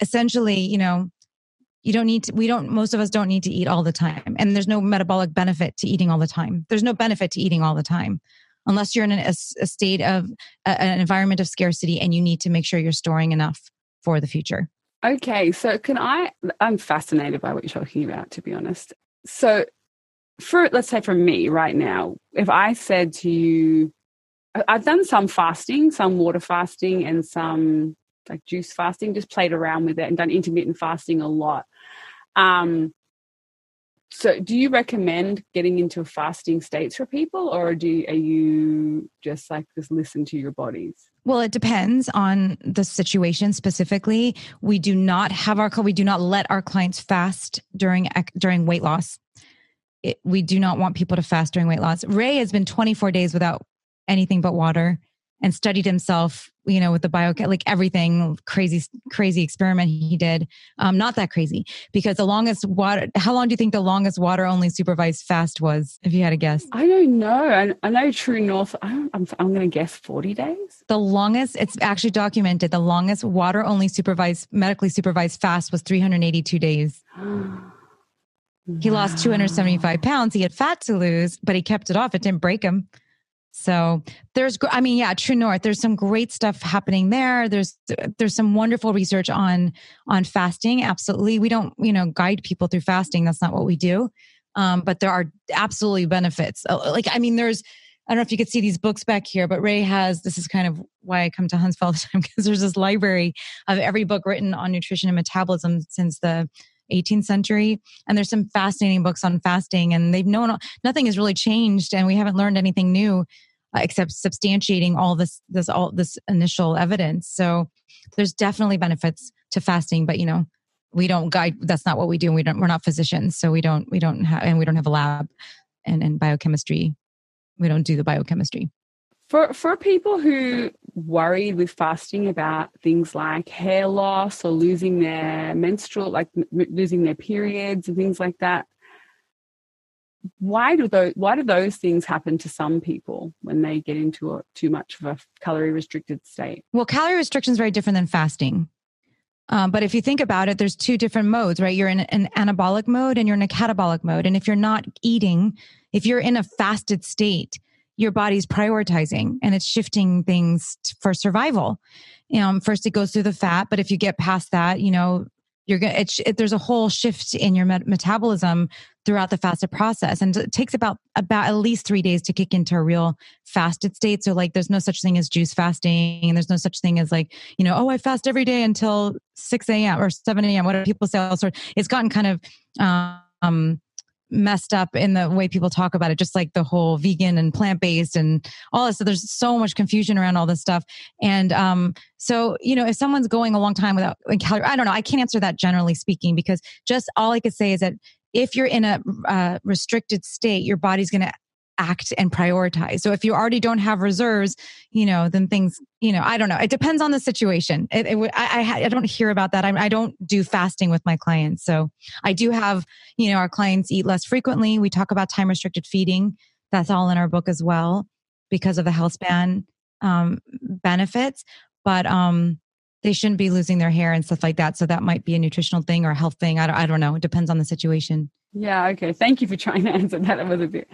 essentially, you know, you don't need to, we don't, most of us don't need to eat all the time. And there's no metabolic benefit to eating all the time. There's no benefit to eating all the time unless you're in a, a, state of an environment of scarcity and you need to make sure you're storing enough for the future. Okay, so can I? I'm fascinated by what you're talking about, to be honest. So for let's say for me right now, if I said to you, I've done some fasting, some water fasting, and some like juice fasting, just played around with it and done intermittent fasting a lot. Um, so, do you recommend getting into fasting states for people, or do you, are you just like just listen to your bodies? Well, it depends on the situation specifically. We do not have our we do not let our clients fast during during weight loss it, we do not want people to fast during weight loss. Ray has been 24 days without anything but water and studied himself, you know, with the bio, like everything crazy, crazy experiment he did. Um, not that crazy because the longest water, how long do you think the longest water only supervised fast was, if you had a guess? I don't know. I, I know True North, I'm, I'm, I'm going to guess 40 days. The longest, it's actually documented, the longest water only supervised, medically supervised fast was 382 days. He lost 275 pounds. He had fat to lose, but he kept it off. It didn't break him. So there's, I mean, yeah, True North. There's some great stuff happening there. There's there's some wonderful research on on fasting. Absolutely, we don't you know guide people through fasting. That's not what we do. Um, but there are absolutely benefits. Uh, like I mean, there's I don't know if you could see these books back here, but Ray has this is kind of why I come to Huntsville all the time because there's this library of every book written on nutrition and metabolism since the 18th century. And there's some fascinating books on fasting, and they've known nothing has really changed, and we haven't learned anything new uh, except substantiating all this this all this initial evidence. So there's definitely benefits to fasting, but you know we don't guide. That's not what we do. We don't. We're not physicians, so we don't. We don't have, and we don't have a lab and and biochemistry. We don't do the biochemistry. For for people who worried with fasting about things like hair loss or losing their menstrual, like losing their periods and things like that, why do those why do those things happen to some people when they get into a, too much of a calorie restricted state? Well, calorie restriction is very different than fasting. Um, but if you think about it, there's two different modes, right? You're in an anabolic mode and you're in a catabolic mode. And if you're not eating, if you're in a fasted state, your body's prioritizing and it's shifting things for survival. Um, first, it goes through the fat, but if you get past that, you know, you're to, it, there's a whole shift in your met- metabolism throughout the fasted process. And it takes about, about at least three days to kick into a real fasted state. So like, there's no such thing as juice fasting and there's no such thing as like, you know, oh, I fast every day until 6 a.m. or 7 a.m. What do people say? All sorts. It's gotten kind of, um, messed up in the way people talk about it, just like the whole vegan and plant based and all this. So there's so much confusion around all this stuff. And um, so, you know, if someone's going a long time without calorie, I don't know, I can't answer that generally speaking because just all I could say is that if you're in a uh, restricted state, your body's going to act and prioritize. So if you already don't have reserves, you know, then things, you know, I don't know. It depends on the situation. It, it I, I, I, don't hear about that. I, I don't do fasting with my clients. So I do have, you know, our clients eat less frequently. We talk about time restricted feeding. That's all in our book as well because of the health span um, benefits. But um, they shouldn't be losing their hair and stuff like that. So that might be a nutritional thing or a health thing. I don't, I don't know. It depends on the situation. Yeah, okay. Thank you for trying to answer that. It was a bit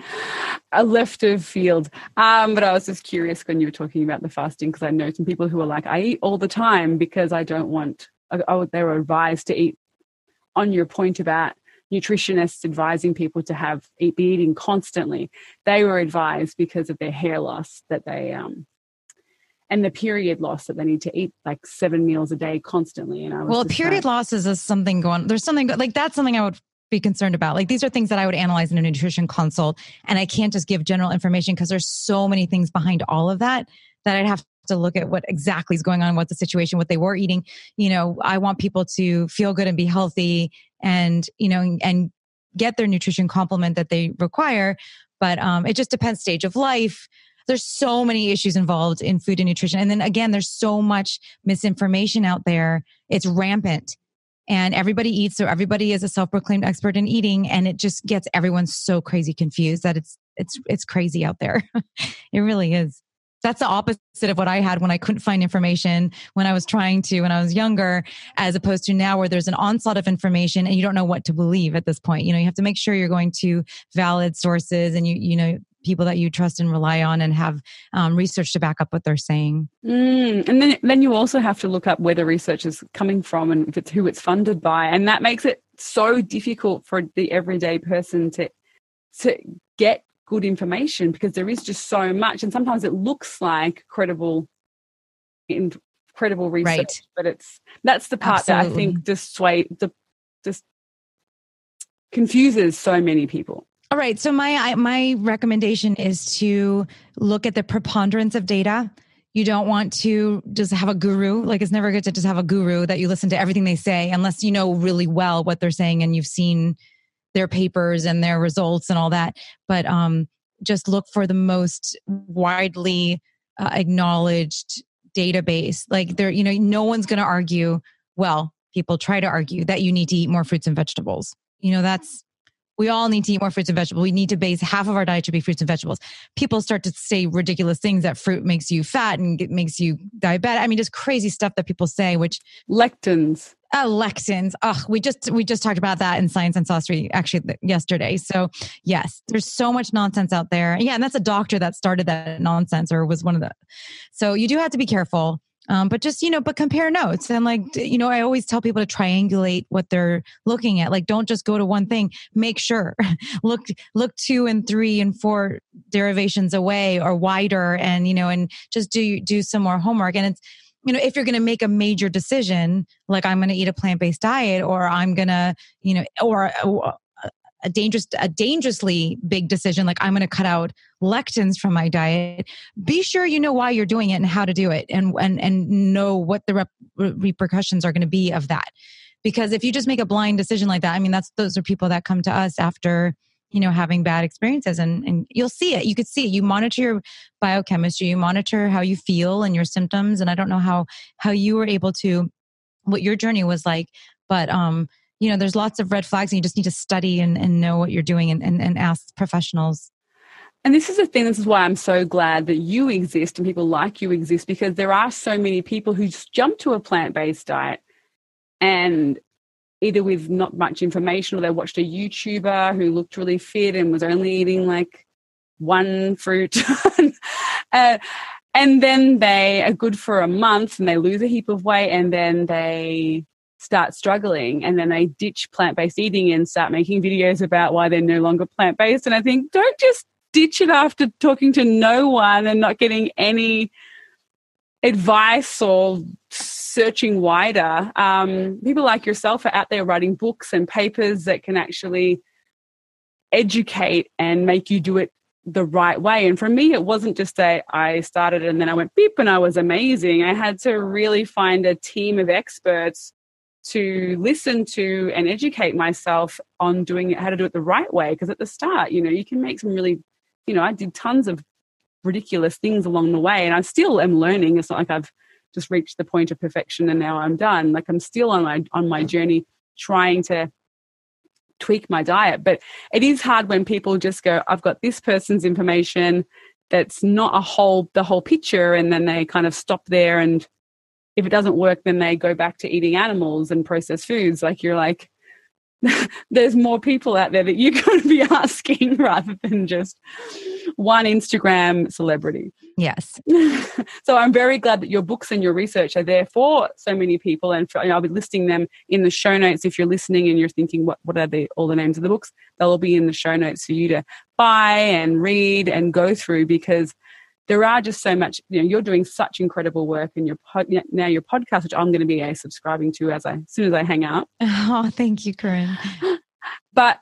a left of field. Um, but I was just curious when you were talking about the fasting because I know some people who are like, I eat all the time because I don't want. Oh, they were advised to eat. On your point about nutritionists advising people to have eat, be eating constantly, they were advised because of their hair loss that they um and the period loss that they need to eat like seven meals a day constantly. And I well, period loss is something going. There's something like that's something I would be concerned about. Like these are things that I would analyze in a nutrition consult, and I can't just give general information because there's so many things behind all of that that I'd have to look at what exactly is going on, what the situation, what they were eating. You know, I want people to feel good and be healthy, and you know, and get their nutrition complement that they require. But um, it just depends stage of life. There's so many issues involved in food and nutrition, and then again, there's so much misinformation out there. It's rampant and everybody eats so everybody is a self-proclaimed expert in eating and it just gets everyone so crazy confused that it's it's it's crazy out there it really is that's the opposite of what I had when I couldn't find information when I was trying to when I was younger, as opposed to now where there's an onslaught of information and you don't know what to believe at this point. You know, you have to make sure you're going to valid sources and you, you know, people that you trust and rely on and have um, research to back up what they're saying. Mm, and then, then you also have to look up where the research is coming from and if it's who it's funded by. And that makes it so difficult for the everyday person to, to get good information because there is just so much. And sometimes it looks like credible, incredible research, right. but it's, that's the part Absolutely. that I think dissuade, the, just confuses so many people. All right. So my my recommendation is to look at the preponderance of data. You don't want to just have a guru. Like it's never good to just have a guru that you listen to everything they say unless you know really well what they're saying and you've seen their papers and their results and all that. But um, just look for the most widely uh, acknowledged database. Like there, you know, no one's going to argue. Well, people try to argue that you need to eat more fruits and vegetables. You know, that's we all need to eat more fruits and vegetables. We need to base half of our diet to be fruits and vegetables. People start to say ridiculous things that fruit makes you fat and it makes you diabetic. I mean, just crazy stuff that people say, which lectins. Uh, lectins. Oh, we just we just talked about that in Science and Saucery actually yesterday. So yes, there's so much nonsense out there. Yeah, and that's a doctor that started that nonsense or was one of the. So you do have to be careful. Um, but just, you know, but compare notes. And like, you know, I always tell people to triangulate what they're looking at. Like, don't just go to one thing. Make sure look, look two and three and four derivations away or wider and, you know, and just do, do some more homework. And it's, you know, if you're going to make a major decision, like I'm going to eat a plant based diet or I'm going to, you know, or a dangerous a dangerously big decision like i'm going to cut out lectins from my diet. Be sure you know why you're doing it and how to do it and and and know what the rep- repercussions are going to be of that. Because if you just make a blind decision like that i mean that's those are people that come to us after you know having bad experiences and and you'll see it. You could see it. You monitor your biochemistry. You monitor how you feel and your symptoms. And i don't know how how you were able to what your journey was like but um you know there's lots of red flags and you just need to study and, and know what you're doing and, and, and ask professionals. And this is the thing this is why i'm so glad that you exist and people like you exist because there are so many people who just jump to a plant-based diet and either with not much information or they watched a youtuber who looked really fit and was only eating like one fruit. Uh, and then they are good for a month and they lose a heap of weight and then they start struggling and then they ditch plant based eating and start making videos about why they're no longer plant based. And I think, don't just ditch it after talking to no one and not getting any advice or searching wider. Um, people like yourself are out there writing books and papers that can actually educate and make you do it the right way. And for me, it wasn't just a I started and then I went beep and I was amazing. I had to really find a team of experts to listen to and educate myself on doing it, how to do it the right way. Because at the start, you know, you can make some really, you know, I did tons of ridiculous things along the way and I still am learning. It's not like I've just reached the point of perfection and now I'm done. Like I'm still on my on my journey trying to tweak my diet. But it is hard when people just go, I've got this person's information that's not a whole the whole picture and then they kind of stop there and if it doesn't work then they go back to eating animals and processed foods like you're like there's more people out there that you're going to be asking rather than just one Instagram celebrity. Yes. so I'm very glad that your books and your research are there for so many people, and for, you know, I'll be listing them in the show notes. If you're listening and you're thinking, what what are the all the names of the books? They'll all be in the show notes for you to buy and read and go through because there are just so much you know you're doing such incredible work in your pod, now your podcast which i'm going to be a subscribing to as i as soon as i hang up. Oh thank you corinne. But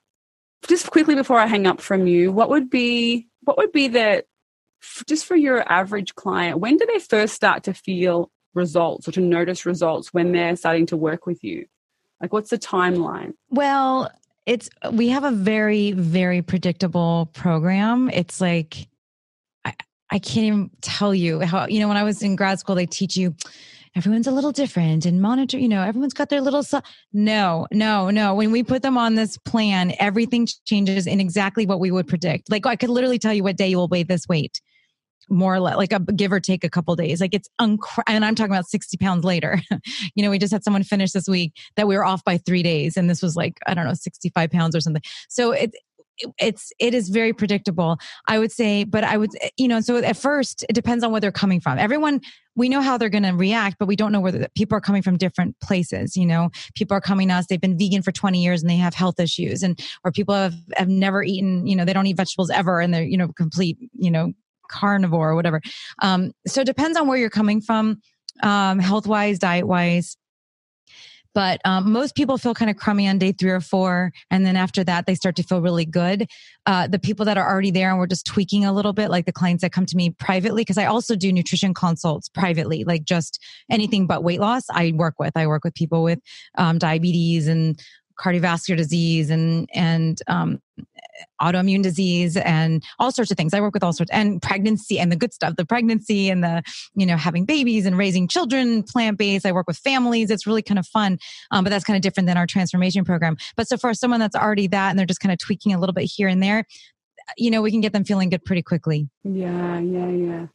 just quickly before i hang up from you what would be what would be the just for your average client when do they first start to feel results or to notice results when they're starting to work with you? Like what's the timeline? Well it's we have a very very predictable program. It's like I can't even tell you how, you know, when I was in grad school, they teach you everyone's a little different and monitor, you know, everyone's got their little, su- no, no, no. When we put them on this plan, everything changes in exactly what we would predict. Like I could literally tell you what day you will weigh this weight more or less, like a give or take a couple days. Like it's and I'm talking about 60 pounds later. you know, we just had someone finish this week that we were off by three days and this was like, I don't know, 65 pounds or something. So it, it's it is very predictable i would say but i would you know so at first it depends on where they're coming from. Everyone we know how they're going to react but we don't know whether people are coming from different places you know? People are coming to us they've been vegan for 20 years and they have health issues and or people have, have never eaten you know they don't eat vegetables ever and they're you know complete you know carnivore or whatever. Um so it depends on where you're coming from um health wise diet wise but um, most people feel kind of crummy on day three or four. And then after that, they start to feel really good. Uh, the people that are already there and we're just tweaking a little bit, like the clients that come to me privately, because I also do nutrition consults privately, like just anything but weight loss. I work with, I work with people with um, diabetes and cardiovascular disease and and um, autoimmune disease and all sorts of things. I work with all sorts and pregnancy and the good stuff, the pregnancy and the you know having babies and raising children, plant based. I work with families. It's really kind of fun, um, but that's kind of different than our transformation program. But so for someone that's already that and they're just kind of tweaking a little bit here and there, you know, we can get them feeling good pretty quickly. Yeah, yeah, yeah.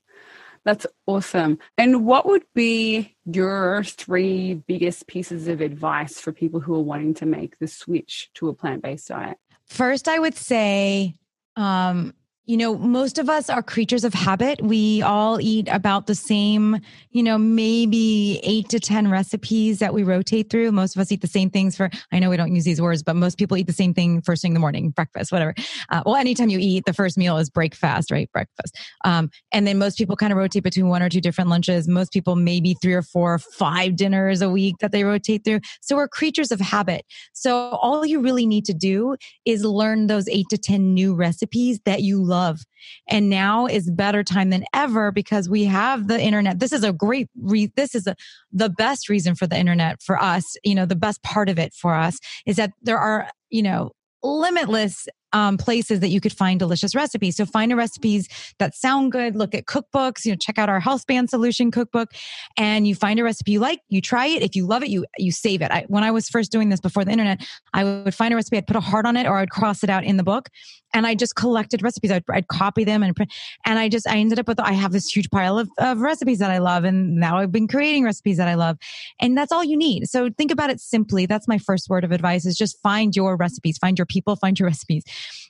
That's awesome. And what would be your three biggest pieces of advice for people who are wanting to make the switch to a plant based diet? First, I would say um, you know, most of us are creatures of habit. We all eat about the same, you know, maybe eight to 10 recipes that we rotate through. Most of us eat the same things for, I know we don't use these words, but most people eat the same thing first thing in the morning, breakfast, whatever. Uh, well, anytime you eat, the first meal is break fast, right? Breakfast. Um, and then most people kind of rotate between one or two different lunches. Most people maybe three or four or five dinners a week that they rotate through. So we're creatures of habit. So all you really need to do is learn those eight to 10 new recipes that you love love. And now is better time than ever because we have the internet. This is a great re- this is a, the best reason for the internet for us. You know, the best part of it for us is that there are, you know, limitless um, places that you could find delicious recipes. So find the recipes that sound good. Look at cookbooks. You know, check out our health span solution cookbook, and you find a recipe you like. You try it. If you love it, you you save it. I, when I was first doing this before the internet, I would find a recipe. I'd put a heart on it, or I'd cross it out in the book, and I just collected recipes. I'd, I'd copy them and. And I just I ended up with I have this huge pile of, of recipes that I love, and now I've been creating recipes that I love, and that's all you need. So think about it simply. That's my first word of advice: is just find your recipes, find your people, find your recipes.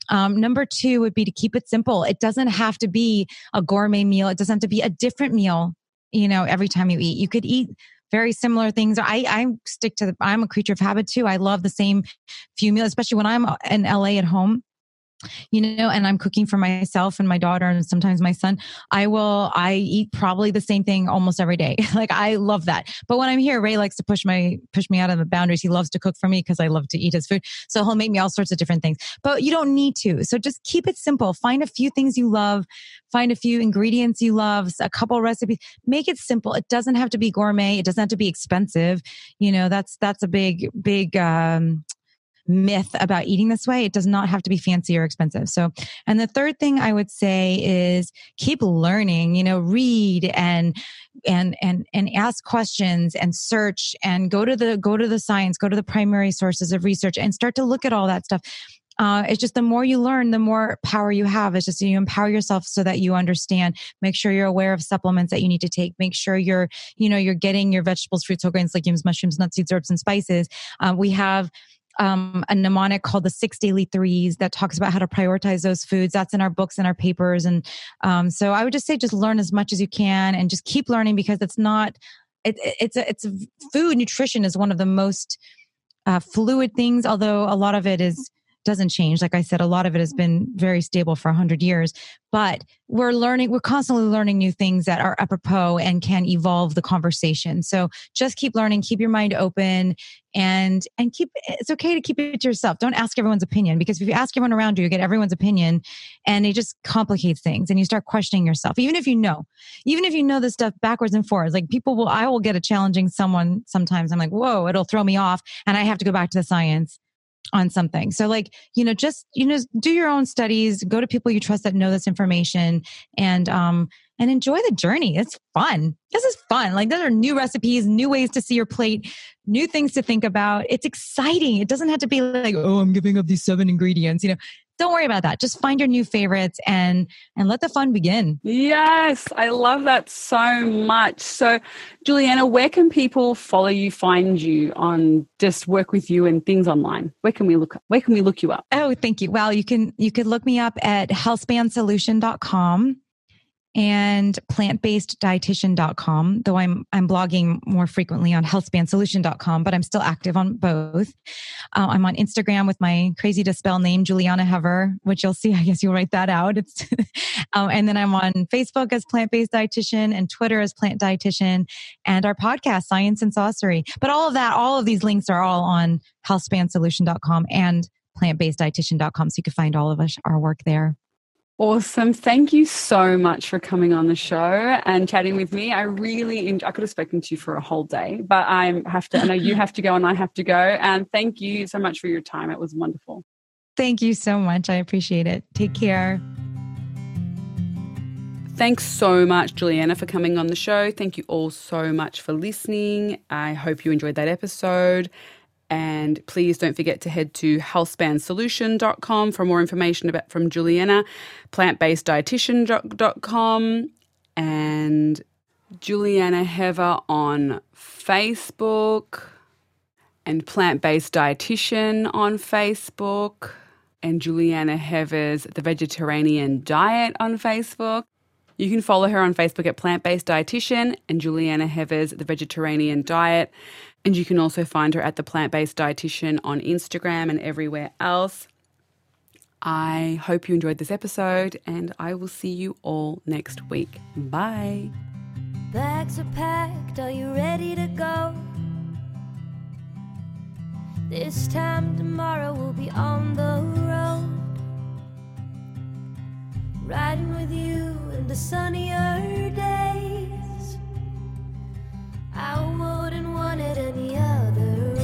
Um, number two would be to keep it simple. It doesn't have to be a gourmet meal. It doesn't have to be a different meal, you know, every time you eat. You could eat very similar things. I, I stick to the, I'm a creature of habit too. I love the same few meals, especially when I'm in LA at home you know and i'm cooking for myself and my daughter and sometimes my son. I will i eat probably the same thing almost every day. Like i love that. But when i'm here ray likes to push my push me out of the boundaries. He loves to cook for me because i love to eat his food. So he'll make me all sorts of different things. But you don't need to. So just keep it simple. Find a few things you love. Find a few ingredients you love a couple recipes. Make it simple. It doesn't have to be gourmet. It doesn't have to be expensive. You know that's that's a big big um myth about eating this way. It does not have to be fancy or expensive. So, and the third thing I would say is keep learning, you know, read and, and, and, and ask questions and search and go to the, go to the science, go to the primary sources of research and start to look at all that stuff. Uh, it's just the more you learn, the more power you have. It's just you empower yourself so that you understand. Make sure you're aware of supplements that you need to take. Make sure you're, you know, you're getting your vegetables, fruits, whole grains, legumes, mushrooms, nuts, seeds, herbs, and spices. Uh, we have um, a mnemonic called the six daily threes that talks about how to prioritize those foods. That's in our books and our papers. And um, so I would just say just learn as much as you can and just keep learning because it's not, it, it's a, it's a, food nutrition is one of the most uh, fluid things, although a lot of it is doesn't change. Like I said, a lot of it has been very stable for 100 years, but we're learning, we're constantly learning new things that are apropos and can evolve the conversation. So just keep learning, keep your mind open and, and keep, it's okay to keep it to yourself. Don't ask everyone's opinion because if you ask everyone around you, you get everyone's opinion and it just complicates things and you start questioning yourself. Even if you know, even if you know this stuff backwards and forwards, like people will, I will get a challenging someone sometimes. I'm like, whoa, it'll throw me off and I have to go back to the science on something. So like, you know, just, you know, do your own studies, go to people you trust that know this information and um and enjoy the journey. It's fun. This is fun. Like there are new recipes, new ways to see your plate, new things to think about. It's exciting. It doesn't have to be like, oh, I'm giving up these seven ingredients. You know, don't worry about that. Just find your new favorites and and let the fun begin. Yes, I love that so much. So, Julieanna, where can people follow you, find you on just work with you and things online? Where can we look where can we look you up? Oh, thank you. Well, you can you could look me up at healthspansolution.com and plantbaseddietitian.com, though I'm I'm blogging more frequently on healthspansolution.com, but I'm still active on both. Uh, I'm on Instagram with my crazy to spell name, Julieanna Hever, which you'll see. I guess you'll write that out. It's um, and then I'm on Facebook as Plant Based Dietitian and Twitter as Plant Dietitian, and our podcast Science and Saucery. But all of that, all of these links are all on healthspansolution.com and plantbaseddietitian.com, so you can find all of us our work there. Awesome. Thank you so much for coming on the show and chatting with me. I really, I could have spoken to you for a whole day, but I have to, I know you have to go and I have to go. And thank you so much for your time. It was wonderful. Thank you so much. I appreciate it. Take care. Thanks so much, Julieanna, for coming on the show. Thank you all so much for listening. I hope you enjoyed that episode. And please don't forget to head to healthspansolution.com for more information about from Julieanna, plantbaseddietitian.com, and Julieanna Hever on Facebook, and Plant Based Dietitian on Facebook, and Julieanna Hever's The Vegiterranean Diet on Facebook. You can follow her on Facebook at Plant Based Dietitian and Julieanna Hever's The Vegiterranean Diet. And you can also find her at the Plant Based Dietitian on Instagram and everywhere else. I hope you enjoyed this episode, and I will see you all next week. Bye. Bags are packed, are you ready to go? This time tomorrow we'll be on the road. Riding with you in the sunnier days. I wouldn't want it any other.